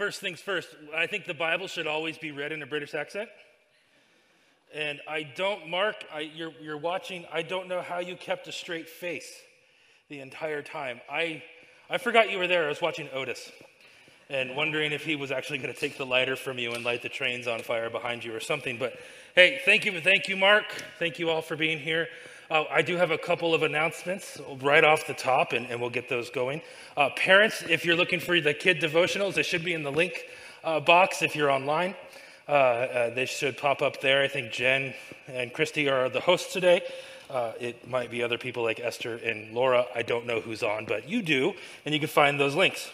First things first, I think the Bible should always be read in a British accent. And I don't, Mark, I, you're, you're watching, I don't know how you kept a straight face the entire time. I, I forgot you were there. I was watching Otis and wondering if he was actually going to take the lighter from you and light the trains on fire behind you or something. But hey, thank you, thank you, Mark. Thank you all for being here. Uh, I do have a couple of announcements right off the top, and, and we'll get those going. Uh, parents, if you're looking for the kid devotionals, they should be in the link uh, box if you're online. Uh, uh, they should pop up there. I think Jen and Christy are the hosts today. Uh, it might be other people like Esther and Laura. I don't know who's on, but you do, and you can find those links.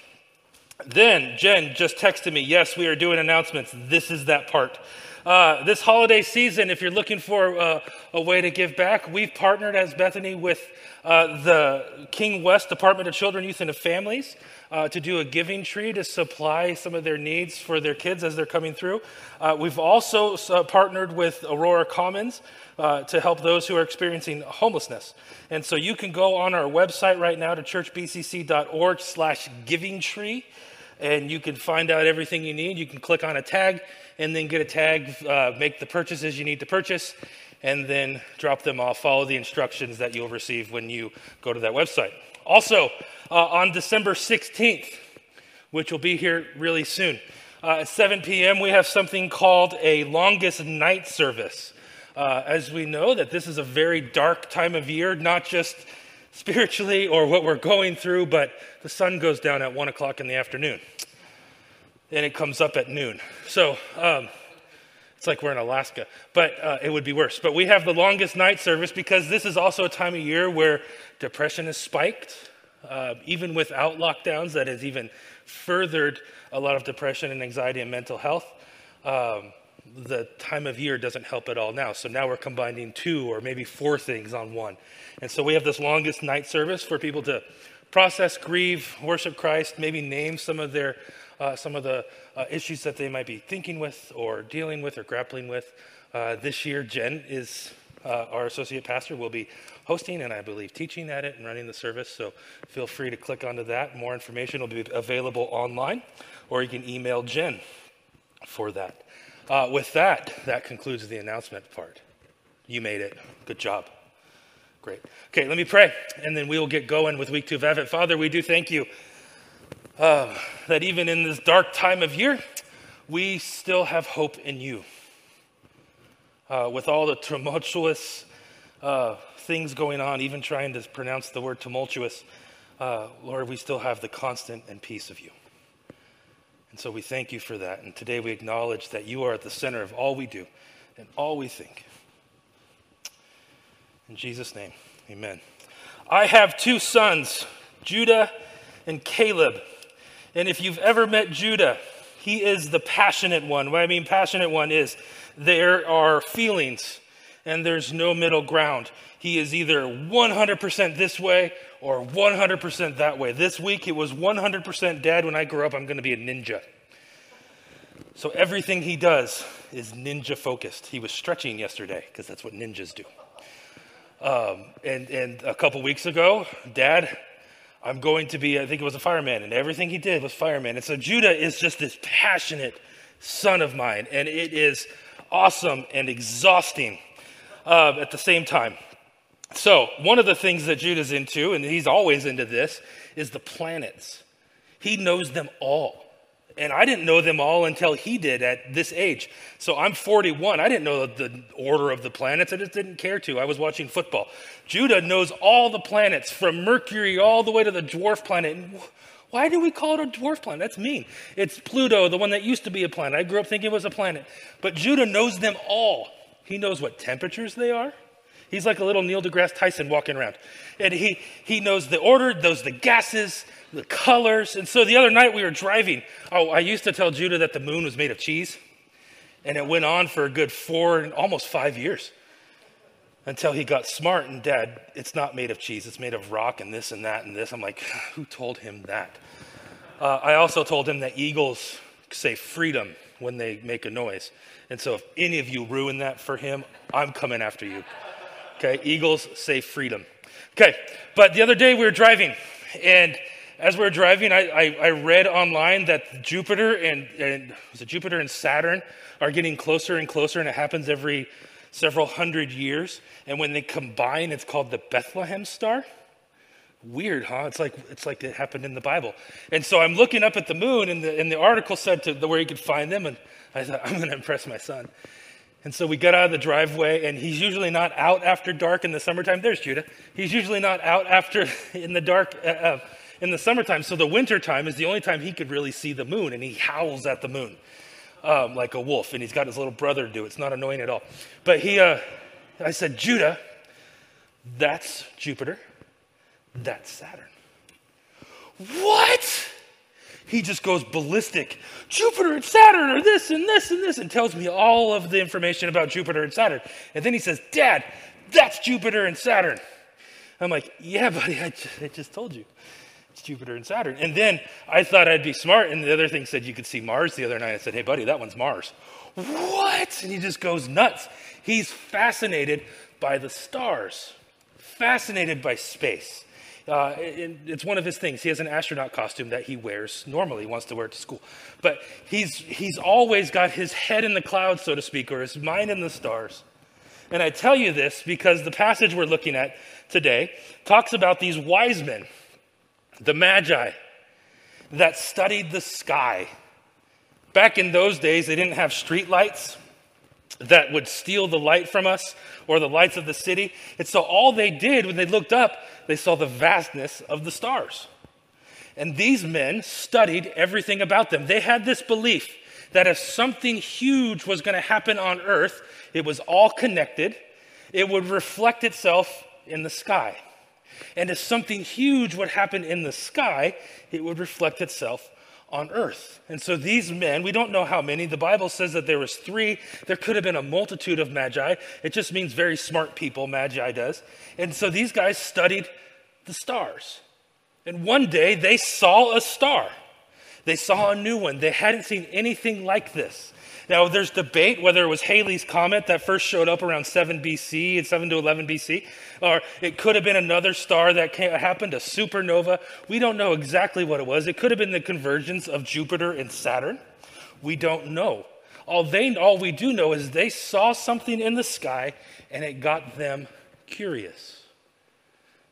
Then Jen just texted me, yes, we are doing announcements. This is that part. Uh, this holiday season, if you're looking for uh, a way to give back, we've partnered as Bethany with uh, the King West Department of Children, Youth, and Families uh, to do a giving tree to supply some of their needs for their kids as they're coming through. Uh, we've also uh, partnered with Aurora Commons to help those who are experiencing homelessness. And so you can go on our website right now to churchbcc.org slash giving tree and you can find out everything you need. You can click on a tag and then get a tag, uh, make the purchases you need to purchase, and then drop them off. Follow the instructions that you'll receive when you go to that website. Also, uh, on December 16th, which will be here really soon, uh, at 7 p.m., we have something called a longest night service. Uh, as we know that this is a very dark time of year, not just spiritually or what we're going through, but the sun goes down at 1 o'clock in the afternoon and it comes up at noon. So um, it's like we're in Alaska, but uh, it would be worse. But we have the longest night service because this is also a time of year where depression is spiked. Uh, even without lockdowns, that has even furthered a lot of depression and anxiety and mental health. Um, the time of year doesn't help at all now. So now we're combining two or maybe four things on one. And so we have this longest night service for people to process, grieve, worship Christ, maybe name some of their uh, some of the uh, issues that they might be thinking with or dealing with or grappling with. Uh, this year, Jen is uh, our associate pastor, will be hosting and I believe teaching at it and running the service. So feel free to click onto that. More information will be available online, or you can email Jen for that. Uh, with that, that concludes the announcement part. You made it. Good job. Great. Okay, let me pray, and then we will get going with week two of Advent. Father, we do thank you uh, that even in this dark time of year, we still have hope in you. Uh, with all the tumultuous uh, things going on, even trying to pronounce the word tumultuous, uh, Lord, we still have the constant and peace of you. And so we thank you for that. And today we acknowledge that you are at the center of all we do and all we think. In Jesus' name, amen. I have two sons, Judah and Caleb. And if you've ever met Judah, he is the passionate one. What I mean, passionate one is there are feelings and there's no middle ground. He is either 100% this way or 100% that way. This week it was 100% dad. When I grow up, I'm going to be a ninja. So everything he does is ninja focused. He was stretching yesterday because that's what ninjas do. Um, and, and a couple weeks ago, dad I'm going to be, I think it was a fireman, and everything he did was fireman. And so Judah is just this passionate son of mine, and it is awesome and exhausting uh, at the same time. So, one of the things that Judah's into, and he's always into this, is the planets. He knows them all. And I didn't know them all until he did at this age. So I'm 41. I didn't know the order of the planets. I just didn't care to. I was watching football. Judah knows all the planets from Mercury all the way to the dwarf planet. why do we call it a dwarf planet? That's mean. It's Pluto, the one that used to be a planet. I grew up thinking it was a planet. But Judah knows them all. He knows what temperatures they are. He's like a little Neil deGrasse Tyson walking around. And he, he knows the order, knows the gases, the colors. And so the other night we were driving. Oh, I used to tell Judah that the moon was made of cheese. And it went on for a good four, almost five years until he got smart and dad, it's not made of cheese, it's made of rock and this and that and this. I'm like, who told him that? Uh, I also told him that eagles say freedom when they make a noise. And so if any of you ruin that for him, I'm coming after you. Okay, eagles say freedom. Okay, but the other day we were driving and as we are driving, I, I, I, read online that Jupiter and, and was it Jupiter and Saturn are getting closer and closer, and it happens every several hundred years. And when they combine, it's called the Bethlehem star. Weird, huh? It's like it's like it happened in the Bible. And so I'm looking up at the moon, and the, and the article said to the, where you could find them, and I thought I'm going to impress my son. And so we got out of the driveway, and he's usually not out after dark in the summertime. There's Judah. He's usually not out after in the dark uh, uh, in the summertime. So the wintertime is the only time he could really see the moon, and he howls at the moon um, like a wolf. And he's got his little brother do. It's not annoying at all. But he, uh, I said, Judah, that's Jupiter. That's Saturn. What? He just goes ballistic. Jupiter and Saturn are this and this and this, and tells me all of the information about Jupiter and Saturn. And then he says, Dad, that's Jupiter and Saturn. I'm like, Yeah, buddy, I just, I just told you. It's Jupiter and Saturn. And then I thought I'd be smart, and the other thing said you could see Mars the other night. I said, Hey, buddy, that one's Mars. What? And he just goes nuts. He's fascinated by the stars, fascinated by space. Uh, it, it's one of his things. He has an astronaut costume that he wears normally, he wants to wear it to school. But he's, he's always got his head in the clouds, so to speak, or his mind in the stars. And I tell you this because the passage we're looking at today talks about these wise men, the Magi, that studied the sky. Back in those days, they didn't have street lights that would steal the light from us or the lights of the city. And so all they did when they looked up, they saw the vastness of the stars. And these men studied everything about them. They had this belief that if something huge was going to happen on earth, it was all connected, it would reflect itself in the sky. And if something huge would happen in the sky, it would reflect itself on earth. And so these men, we don't know how many. The Bible says that there was 3. There could have been a multitude of magi. It just means very smart people, magi does. And so these guys studied the stars. And one day they saw a star. They saw a new one. They hadn't seen anything like this. Now, there's debate whether it was Halley's Comet that first showed up around 7 BC and 7 to 11 BC, or it could have been another star that came, happened, a supernova. We don't know exactly what it was. It could have been the convergence of Jupiter and Saturn. We don't know. All, they, all we do know is they saw something in the sky and it got them curious.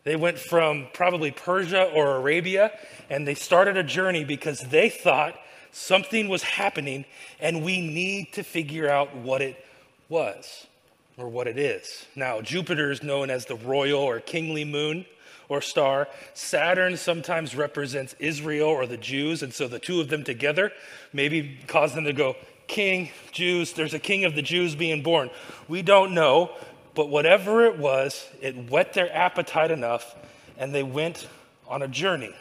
They went from probably Persia or Arabia and they started a journey because they thought Something was happening, and we need to figure out what it was or what it is. Now, Jupiter is known as the royal or kingly moon or star. Saturn sometimes represents Israel or the Jews, and so the two of them together maybe caused them to go, King, Jews, there's a king of the Jews being born. We don't know, but whatever it was, it whet their appetite enough, and they went on a journey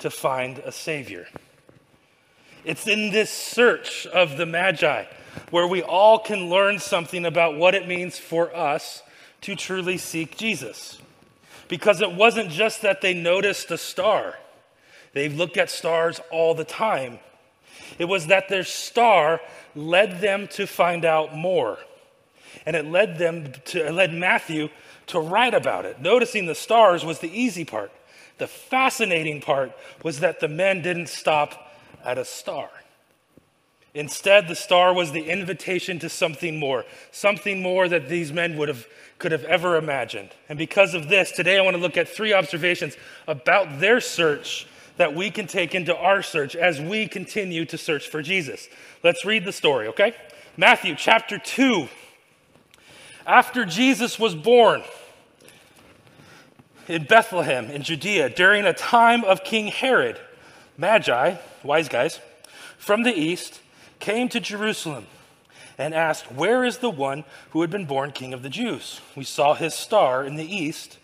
to find a Savior. It's in this search of the Magi where we all can learn something about what it means for us to truly seek Jesus. Because it wasn't just that they noticed a star, they looked at stars all the time. It was that their star led them to find out more. And it led them to it led Matthew to write about it. Noticing the stars was the easy part. The fascinating part was that the men didn't stop at a star. Instead, the star was the invitation to something more, something more that these men would have, could have ever imagined. And because of this, today I want to look at three observations about their search that we can take into our search as we continue to search for Jesus. Let's read the story, okay? Matthew chapter 2. After Jesus was born in Bethlehem in Judea during a time of King Herod, Magi, wise guys, from the east came to Jerusalem and asked, Where is the one who had been born king of the Jews? We saw his star in the east.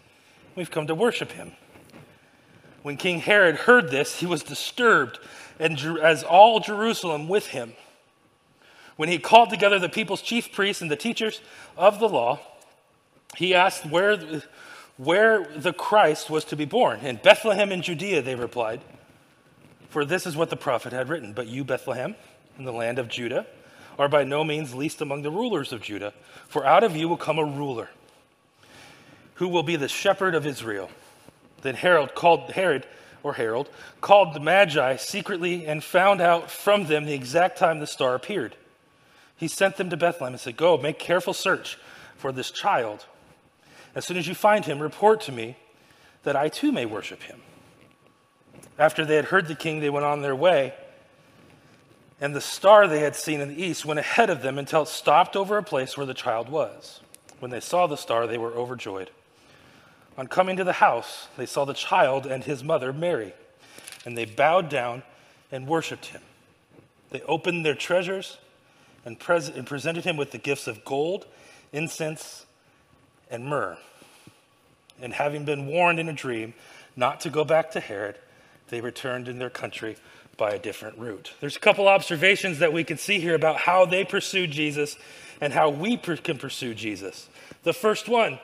We've come to worship him. When King Herod heard this, he was disturbed, and as all Jerusalem with him. When he called together the people's chief priests and the teachers of the law, he asked where, where the Christ was to be born. In Bethlehem in Judea, they replied. For this is what the prophet had written But you, Bethlehem, in the land of Judah, are by no means least among the rulers of Judah, for out of you will come a ruler who will be the shepherd of Israel. Then Herod called Herod or herald, called the Magi secretly and found out from them the exact time the star appeared. He sent them to Bethlehem and said, Go, make careful search for this child. As soon as you find him, report to me that I too may worship him. After they had heard the king, they went on their way. And the star they had seen in the east went ahead of them until it stopped over a place where the child was. When they saw the star, they were overjoyed. On coming to the house, they saw the child and his mother, Mary, and they bowed down and worshiped him. They opened their treasures and, pres- and presented him with the gifts of gold, incense, and myrrh. And having been warned in a dream not to go back to Herod, they returned in their country by a different route. There's a couple observations that we can see here about how they pursued Jesus and how we per- can pursue Jesus. The first one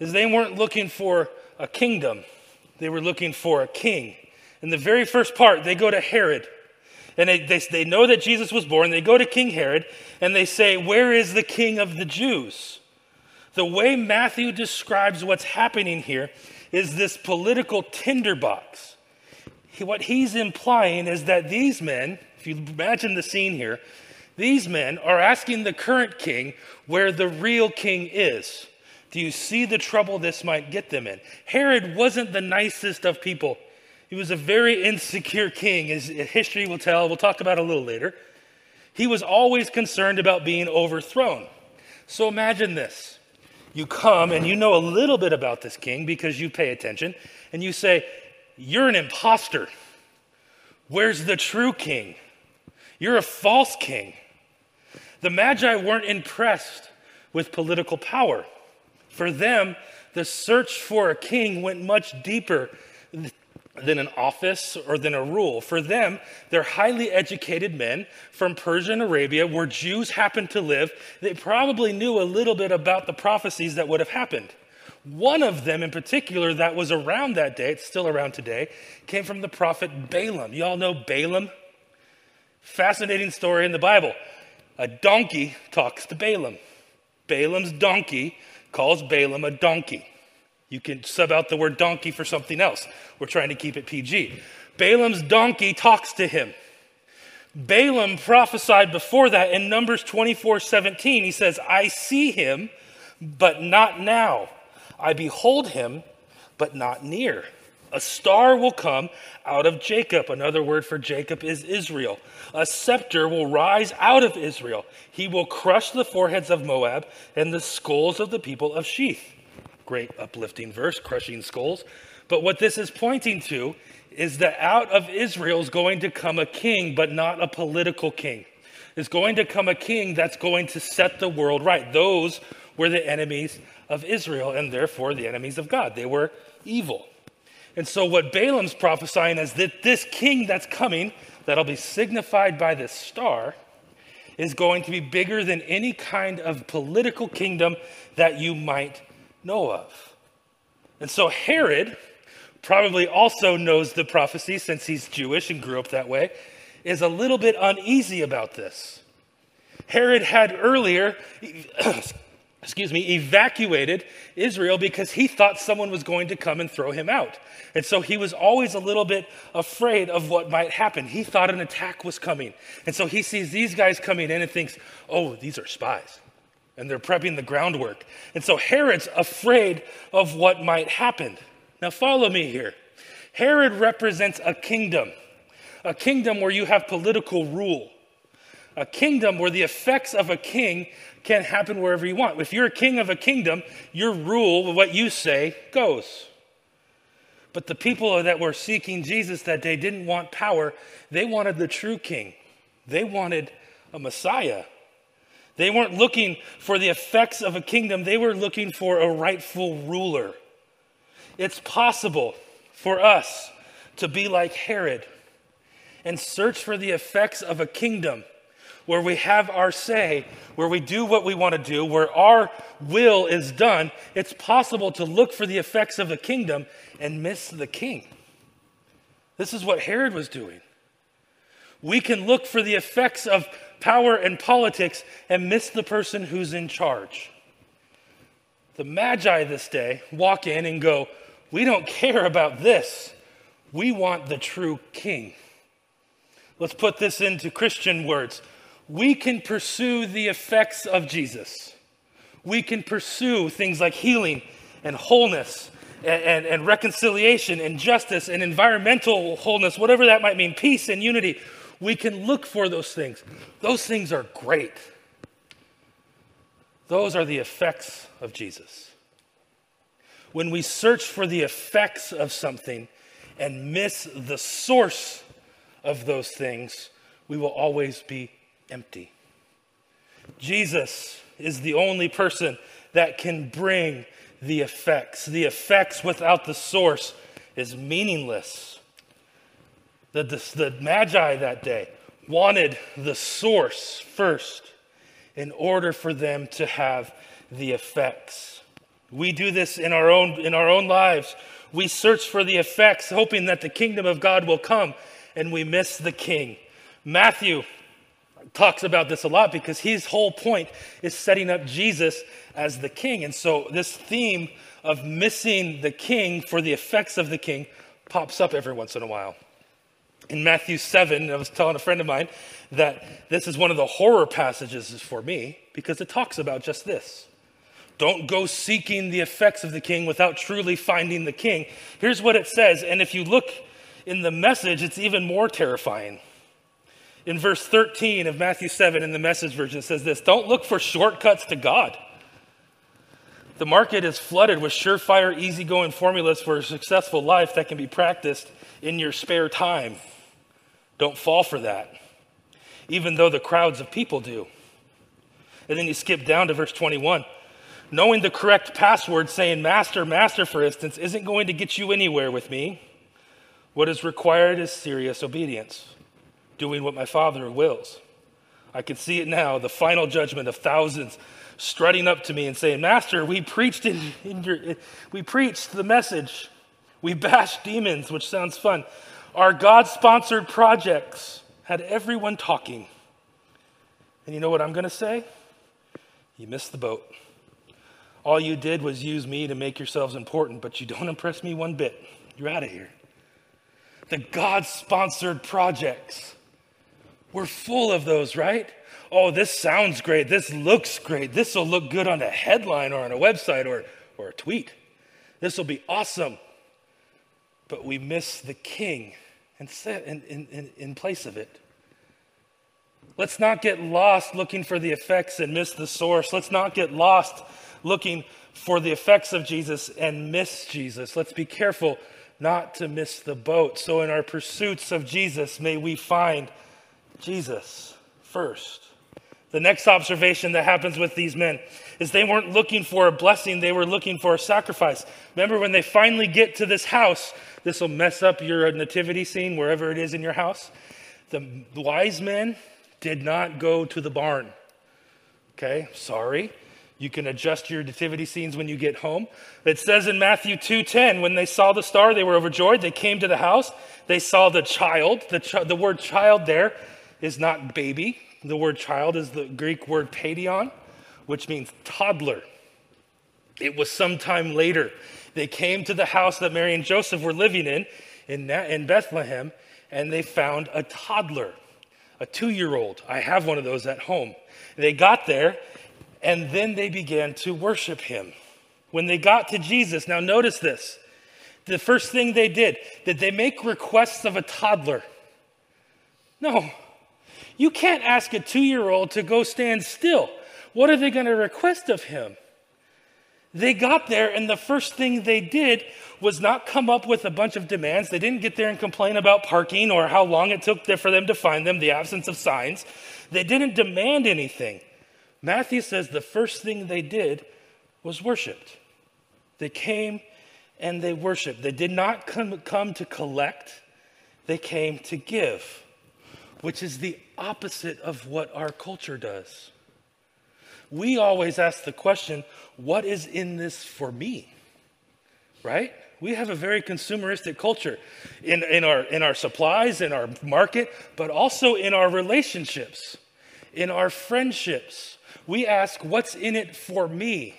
is they weren't looking for a kingdom, they were looking for a king. In the very first part, they go to Herod. And they, they, they know that Jesus was born. They go to King Herod and they say, Where is the king of the Jews? The way Matthew describes what's happening here is this political tinderbox. What he's implying is that these men, if you imagine the scene here, these men are asking the current king where the real king is. Do you see the trouble this might get them in? Herod wasn't the nicest of people. He was a very insecure king, as history will tell. We'll talk about a little later. He was always concerned about being overthrown. So imagine this. You come and you know a little bit about this king because you pay attention, and you say, You're an impostor. Where's the true king? You're a false king. The Magi weren't impressed with political power. For them, the search for a king went much deeper than an office or than a rule. For them, they're highly educated men from Persia and Arabia where Jews happened to live. They probably knew a little bit about the prophecies that would have happened. One of them in particular that was around that day, it's still around today, came from the prophet Balaam. You all know Balaam? Fascinating story in the Bible. A donkey talks to Balaam. Balaam's donkey calls Balaam a donkey. You can sub out the word donkey for something else. We're trying to keep it PG. Balaam's donkey talks to him. Balaam prophesied before that in Numbers 24 17. He says, I see him, but not now. I behold him, but not near. A star will come out of Jacob. Another word for Jacob is Israel. A scepter will rise out of Israel. He will crush the foreheads of Moab and the skulls of the people of Sheth. Great uplifting verse, crushing skulls. But what this is pointing to is that out of Israel is going to come a king, but not a political king. Is going to come a king that's going to set the world right. Those were the enemies of Israel and therefore the enemies of God. They were evil. And so, what Balaam's prophesying is that this king that's coming, that'll be signified by this star, is going to be bigger than any kind of political kingdom that you might know of. And so, Herod probably also knows the prophecy since he's Jewish and grew up that way, is a little bit uneasy about this. Herod had earlier, excuse me, evacuated Israel because he thought someone was going to come and throw him out. And so he was always a little bit afraid of what might happen. He thought an attack was coming. And so he sees these guys coming in and thinks, oh, these are spies. And they're prepping the groundwork. And so Herod's afraid of what might happen. Now, follow me here. Herod represents a kingdom, a kingdom where you have political rule, a kingdom where the effects of a king can happen wherever you want. If you're a king of a kingdom, your rule, what you say, goes. But the people that were seeking Jesus that day didn't want power, they wanted the true king. They wanted a Messiah. They weren't looking for the effects of a kingdom, they were looking for a rightful ruler. It's possible for us to be like Herod and search for the effects of a kingdom where we have our say, where we do what we want to do, where our will is done, it's possible to look for the effects of the kingdom and miss the king. This is what Herod was doing. We can look for the effects of power and politics and miss the person who's in charge. The Magi this day walk in and go, We don't care about this. We want the true king. Let's put this into Christian words. We can pursue the effects of Jesus. We can pursue things like healing and wholeness and, and, and, reconciliation and justice and environmental wholeness, whatever that might mean, peace and unity. We can look for those things. Those things are great. Those are the effects of Jesus. When we search for the effects of something and miss the source of those things, we will always be empty. Jesus is the only person that can bring the effects. The effects without the source is meaningless. The, the, the Magi that day wanted the source first in order for them to have the effects. We do this in our own, in our own lives. We search for the effects, hoping that the kingdom of God will come, and we miss the king. Matthew talks about this a lot because his whole point is setting up Jesus as the king. And so this theme of missing the king for the effects of the king pops up every once in a while. In Matthew 7, I was telling a friend of mine that this is one of the horror passages for me because it talks about just this. Don't go seeking the effects of the king without truly finding the king. Here's what it says, and if you look in the message, it's even more terrifying. In verse 13 of Matthew 7 in the message version, says this Don't look for shortcuts to God. The market is flooded with surefire, easygoing formulas for a successful life that can be practiced in your spare time. Don't fall for that, even though the crowds of people do. And then you skip down to verse 21. Knowing the correct password, saying master, master, for instance, isn't going to get you anywhere with me. What is required is serious obedience doing what my Father wills. I can see it now, the final judgment of thousands strutting up to me and saying, Master, we preached in, in your, we preached the message. We bashed demons, which sounds fun. Our God sponsored projects had everyone talking. And you know what I'm going to say? You missed the boat. All you did was use me to make yourselves important, but you don't impress me one bit. You're out of here. The God sponsored projects we're full of those, right? Oh, this sounds great. This looks great. This will look good on a headline or on a website or, or a tweet. This will be awesome. But we miss the king in, in, in, in place of it. Let's not get lost looking for the effects and miss the source. Let's not get lost looking for the effects of Jesus and miss Jesus. Let's be careful not to miss the boat. So, in our pursuits of Jesus, may we find Jesus first. The next observation that happens with these men is they weren't looking for a blessing, they were looking for a sacrifice. Remember, when they finally get to this house, this will mess up your nativity scene wherever it is in your house. The wise men did not go to the barn. Okay, sorry. You can adjust your nativity scenes when you get home. It says in Matthew 2:10, when they saw the star, they were overjoyed. They came to the house. They saw the child. The, ch- the word child there is not baby. The word child is the Greek word paidion, which means toddler. It was sometime later. They came to the house that Mary and Joseph were living in, in, in Bethlehem, and they found a toddler, a two year old. I have one of those at home. They got there, and then they began to worship him. When they got to Jesus, now notice this. The first thing they did, did they make requests of a toddler? No. You can't ask a two year old to go stand still. What are they going to request of him? They got there, and the first thing they did was not come up with a bunch of demands. They didn't get there and complain about parking or how long it took for them to find them, the absence of signs. They didn't demand anything. Matthew says the first thing they did was worshiped. They came and they worshiped. They did not come, come to collect, they came to give which is the opposite of what our culture does. We always ask the question, what is in this for me? Right? We have a very consumeristic culture in, in, our, in our supplies, in our market, but also in our relationships, in our friendships. We ask, what's in it for me?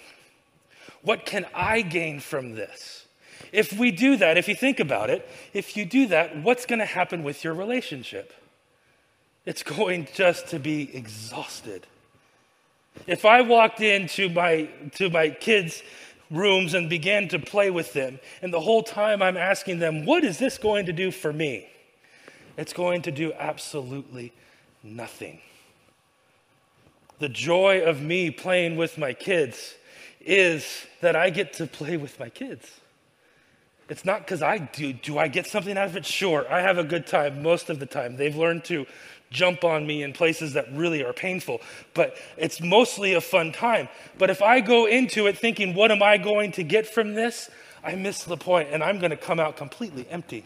What can I gain from this? If we do that, if you think about it, if you do that, what's going to happen with your relationship? It's going just to be exhausted. If I walked into my, to my kids' rooms and began to play with them, and the whole time I'm asking them, what is this going to do for me? It's going to do absolutely nothing. The joy of me playing with my kids is that I get to play with my kids. It's not because I do. Do I get something out of it? Sure. I have a good time most of the time. They've learned to jump on me in places that really are painful, but it's mostly a fun time. But if I go into it thinking, what am I going to get from this? I miss the point and I'm going to come out completely empty.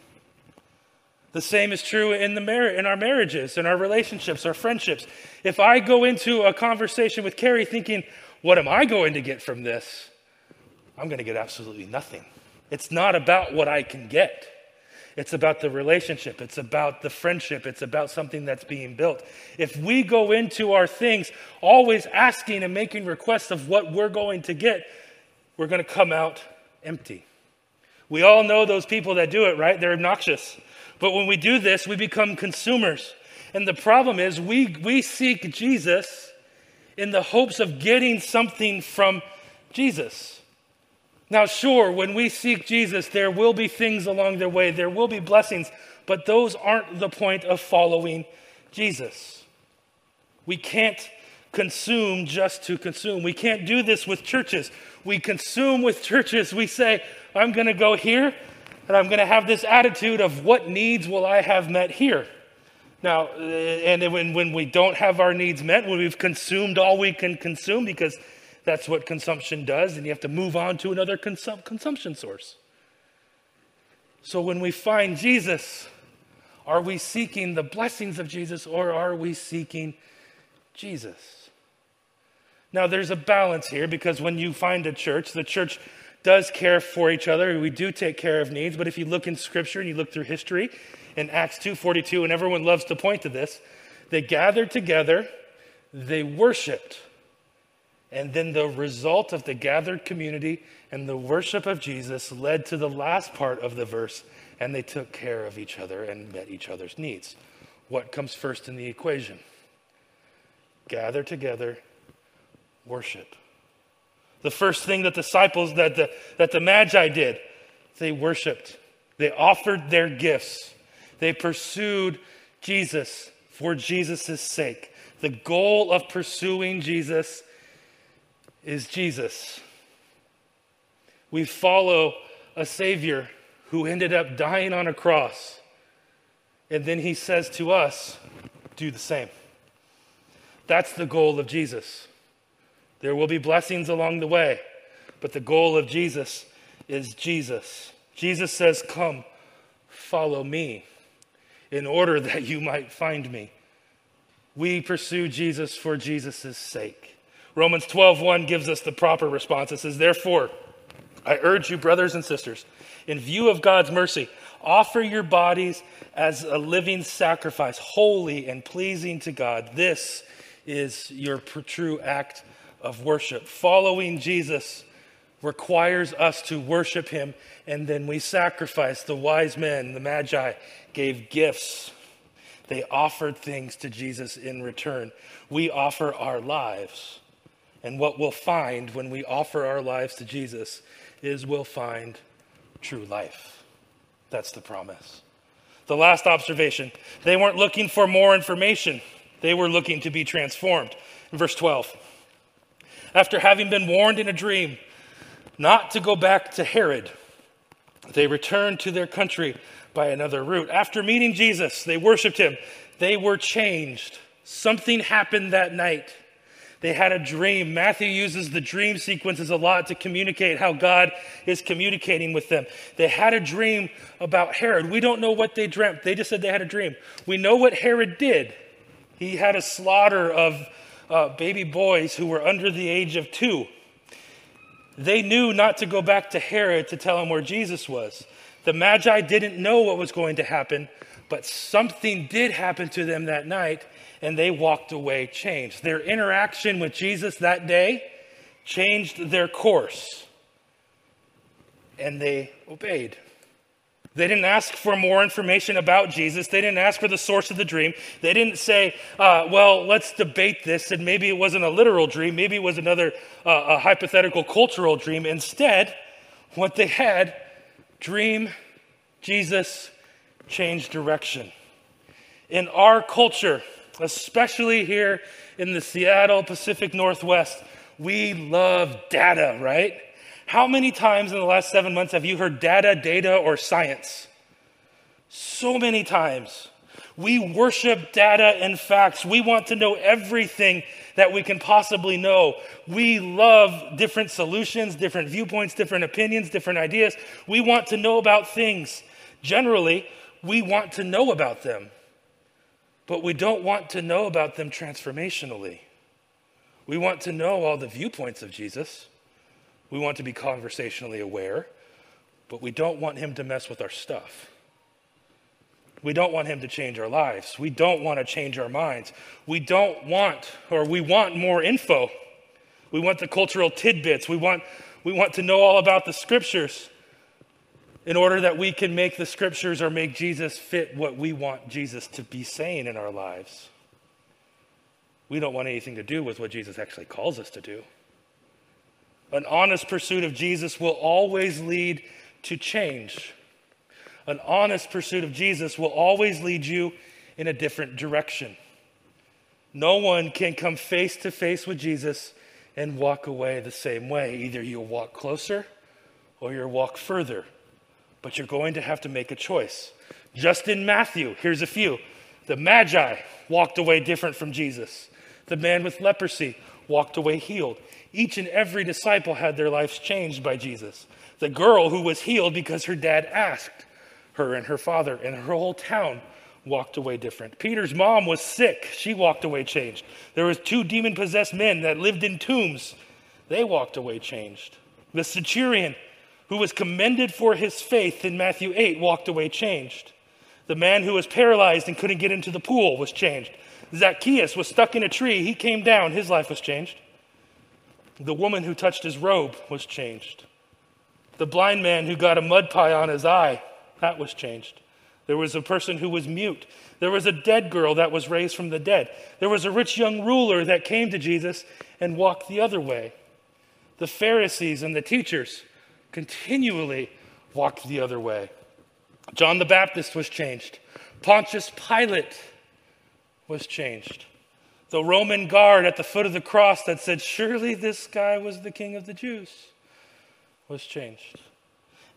The same is true in, the mar- in our marriages, in our relationships, our friendships. If I go into a conversation with Carrie thinking, what am I going to get from this? I'm going to get absolutely nothing. It's not about what I can get. It's about the relationship. It's about the friendship. It's about something that's being built. If we go into our things always asking and making requests of what we're going to get, we're going to come out empty. We all know those people that do it, right? They're obnoxious. But when we do this, we become consumers. And the problem is, we, we seek Jesus in the hopes of getting something from Jesus. Now, sure, when we seek Jesus, there will be things along the way, there will be blessings, but those aren't the point of following Jesus. We can't consume just to consume. We can't do this with churches. We consume with churches. We say, I'm going to go here and I'm going to have this attitude of what needs will I have met here. Now, and when, when we don't have our needs met, when we've consumed all we can consume, because that's what consumption does, and you have to move on to another consum- consumption source. So when we find Jesus, are we seeking the blessings of Jesus or are we seeking Jesus? Now, there's a balance here because when you find a church, the church does care for each other. We do take care of needs. But if you look in Scripture and you look through history, in Acts 2:42, and everyone loves to point to this, they gathered together, they worshiped, and then the result of the gathered community and the worship of Jesus led to the last part of the verse, and they took care of each other and met each other's needs. What comes first in the equation? Gather together, worship. The first thing that disciples, that the, that the Magi did, they worshiped. They offered their gifts. They pursued Jesus for Jesus' sake. The goal of pursuing Jesus is Jesus. We follow a Savior who ended up dying on a cross. And then he says to us, do the same. That's the goal of Jesus. There will be blessings along the way, but the goal of Jesus is Jesus. Jesus says, Come, follow me, in order that you might find me. We pursue Jesus for Jesus' sake. Romans 12:1 gives us the proper response. It says, Therefore, I urge you, brothers and sisters, in view of God's mercy, offer your bodies as a living sacrifice, holy and pleasing to God. This is your true act of worship. Following Jesus requires us to worship him, and then we sacrifice. The wise men, the Magi, gave gifts. They offered things to Jesus in return. We offer our lives. And what we'll find when we offer our lives to Jesus is we'll find true life. That's the promise. The last observation they weren't looking for more information, they were looking to be transformed. In verse 12, after having been warned in a dream not to go back to Herod, they returned to their country by another route. After meeting Jesus, they worshiped him. They were changed. Something happened that night. They had a dream. Matthew uses the dream sequences a lot to communicate how God is communicating with them. They had a dream about Herod. We don't know what they dreamt. They just said they had a dream. We know what Herod did. He had a slaughter of uh, baby boys who were under the age of two. They knew not to go back to Herod to tell him where Jesus was. The Magi didn't know what was going to happen, but something did happen to them that night, and they walked away changed. Their interaction with Jesus that day changed their course. and they obeyed. They didn't ask for more information about Jesus. They didn't ask for the source of the dream. They didn't say, uh, well, let's debate this, and maybe it wasn't a literal dream. Maybe it was another uh, a hypothetical cultural dream. Instead, what they had dream, Jesus, change direction. In our culture, especially here in the Seattle Pacific Northwest, we love data, right? How many times in the last seven months have you heard data, data, or science? So many times. We worship data and facts. We want to know everything that we can possibly know. We love different solutions, different viewpoints, different opinions, different ideas. We want to know about things. Generally, we want to know about them, but we don't want to know about them transformationally. We want to know all the viewpoints of Jesus. We want to be conversationally aware, but we don't want him to mess with our stuff. We don't want him to change our lives. We don't want to change our minds. We don't want, or we want more info. We want the cultural tidbits. We want, we want to know all about the scriptures in order that we can make the scriptures or make Jesus fit what we want Jesus to be saying in our lives. We don't want anything to do with what Jesus actually calls us to do. An honest pursuit of Jesus will always lead to change. An honest pursuit of Jesus will always lead you in a different direction. No one can come face to face with Jesus and walk away the same way. Either you'll walk closer or you'll walk further, but you're going to have to make a choice. Just in Matthew, here's a few. The Magi walked away different from Jesus. The man with leprosy walked away healed. Each and every disciple had their lives changed by Jesus. The girl who was healed because her dad asked her and her father, and her whole town walked away different. Peter's mom was sick. She walked away changed. There was two demon-possessed men that lived in tombs. They walked away changed. The centurion who was commended for his faith in Matthew 8 walked away changed. The man who was paralyzed and couldn't get into the pool was changed. Zacchaeus was stuck in a tree. He came down. His life was changed. The woman who touched his robe was changed. The blind man who got a mud pie on his eye, that was changed. There was a person who was mute. There was a dead girl that was raised from the dead. There was a rich young ruler that came to Jesus and walked the other way. The Pharisees and the teachers continually walked the other way. John the Baptist was changed. Pontius Pilate was changed the Roman guard at the foot of the cross that said, Surely this guy was the king of the Jews, was changed.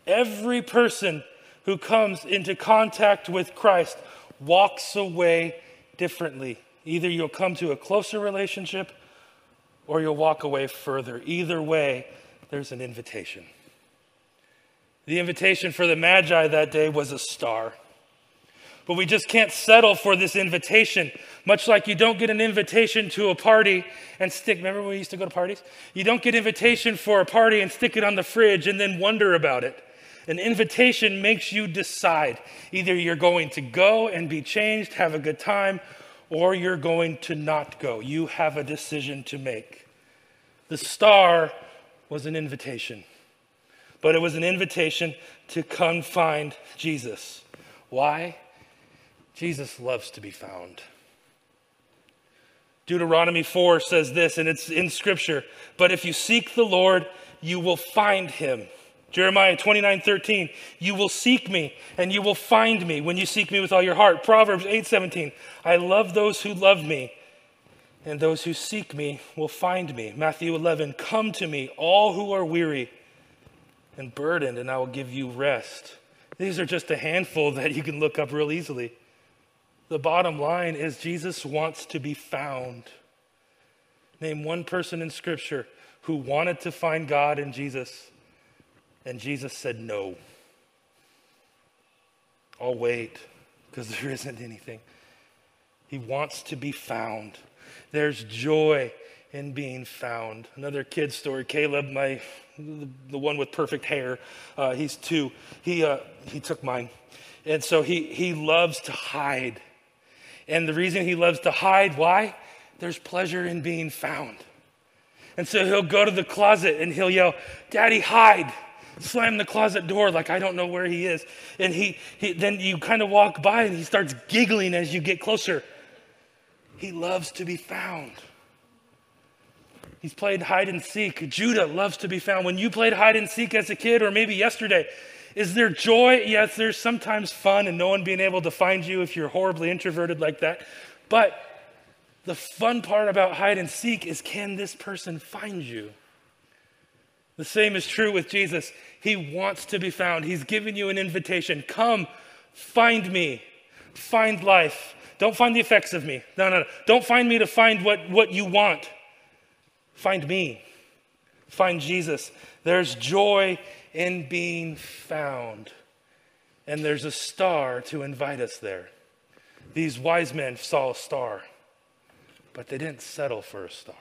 Every person who comes into contact with Christ walks away differently. Either you'll come to a closer relationship or you'll walk away further. Either way, there's an invitation. The invitation for the Magi that day was a star. But we just can't settle for this invitation. Much like you don't get an invitation to a party and stick, remember when we used to go to parties? You don't get invitation for a party and stick it on the fridge and then wonder about it. An invitation makes you decide. Either you're going to go and be changed, have a good time, or you're going to not go. You have a decision to make. The star was an invitation, but it was an invitation to come find Jesus. Why? Jesus loves to be found. Deuteronomy 4 says this, and it's in scripture, but if you seek the Lord, you will find him. Jeremiah 29 13, you will seek me and you will find me when you seek me with all your heart. Proverbs 8 17, I love those who love me, and those who seek me will find me. Matthew 11, come to me, all who are weary and burdened, and I will give you rest. These are just a handful that you can look up real easily. The bottom line is Jesus wants to be found. Name one person in Scripture who wanted to find God in Jesus, and Jesus said no. I'll wait because there isn't anything. He wants to be found. There's joy in being found. Another kid story. Caleb, my the one with perfect hair, uh, he's two. He uh, he took mine, and so he he loves to hide. And the reason he loves to hide, why? There's pleasure in being found. And so he'll go to the closet and he'll yell, Daddy, hide. slam the closet door like I don't know where he is. And he, he then you kind of walk by and he starts giggling as you get closer. He loves to be found. He's played hide and seek. Judah loves to be found. When you played hide and seek as a kid, or maybe yesterday, is there joy? Yes, there's sometimes fun and no one being able to find you if you're horribly introverted like that. But the fun part about hide and seek is can this person find you? The same is true with Jesus. He wants to be found. He's given you an invitation. Come, find me, find life. Don't find the effects of me. No, no, no. Don't find me to find what, what you want. Find me. Find Jesus. There's joy in being found. And there's a star to invite us there. These wise men saw a star, but they didn't settle for a star.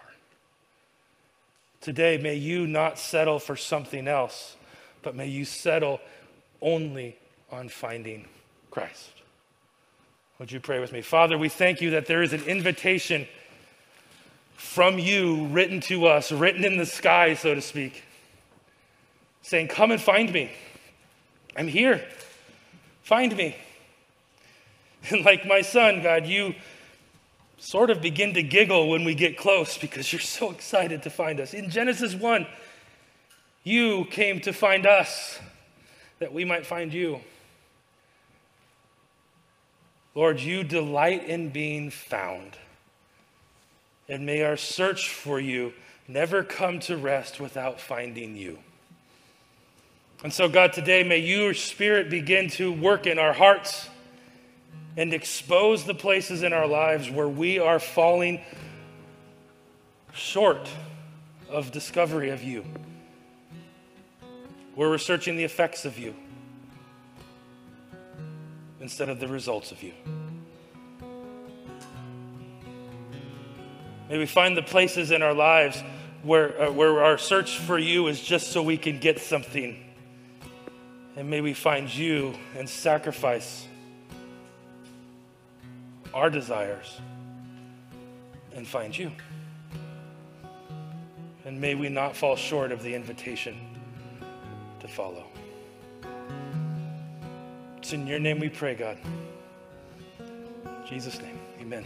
Today, may you not settle for something else, but may you settle only on finding Christ. Would you pray with me? Father, we thank you that there is an invitation from you written to us, written in the sky, so to speak, saying, Come and find me. I'm here. Find me. And like my son, God, you sort of begin to giggle when we get close because you're so excited to find us. In Genesis 1, you came to find us that we might find you. Lord, you delight in being found. And may our search for you never come to rest without finding you. And so, God, today may your spirit begin to work in our hearts and expose the places in our lives where we are falling short of discovery of you, where we're searching the effects of you instead of the results of you. May we find the places in our lives where, uh, where our search for you is just so we can get something. And may we find you and sacrifice our desires and find you. And may we not fall short of the invitation to follow. It's in your name we pray, God. In Jesus' name, amen.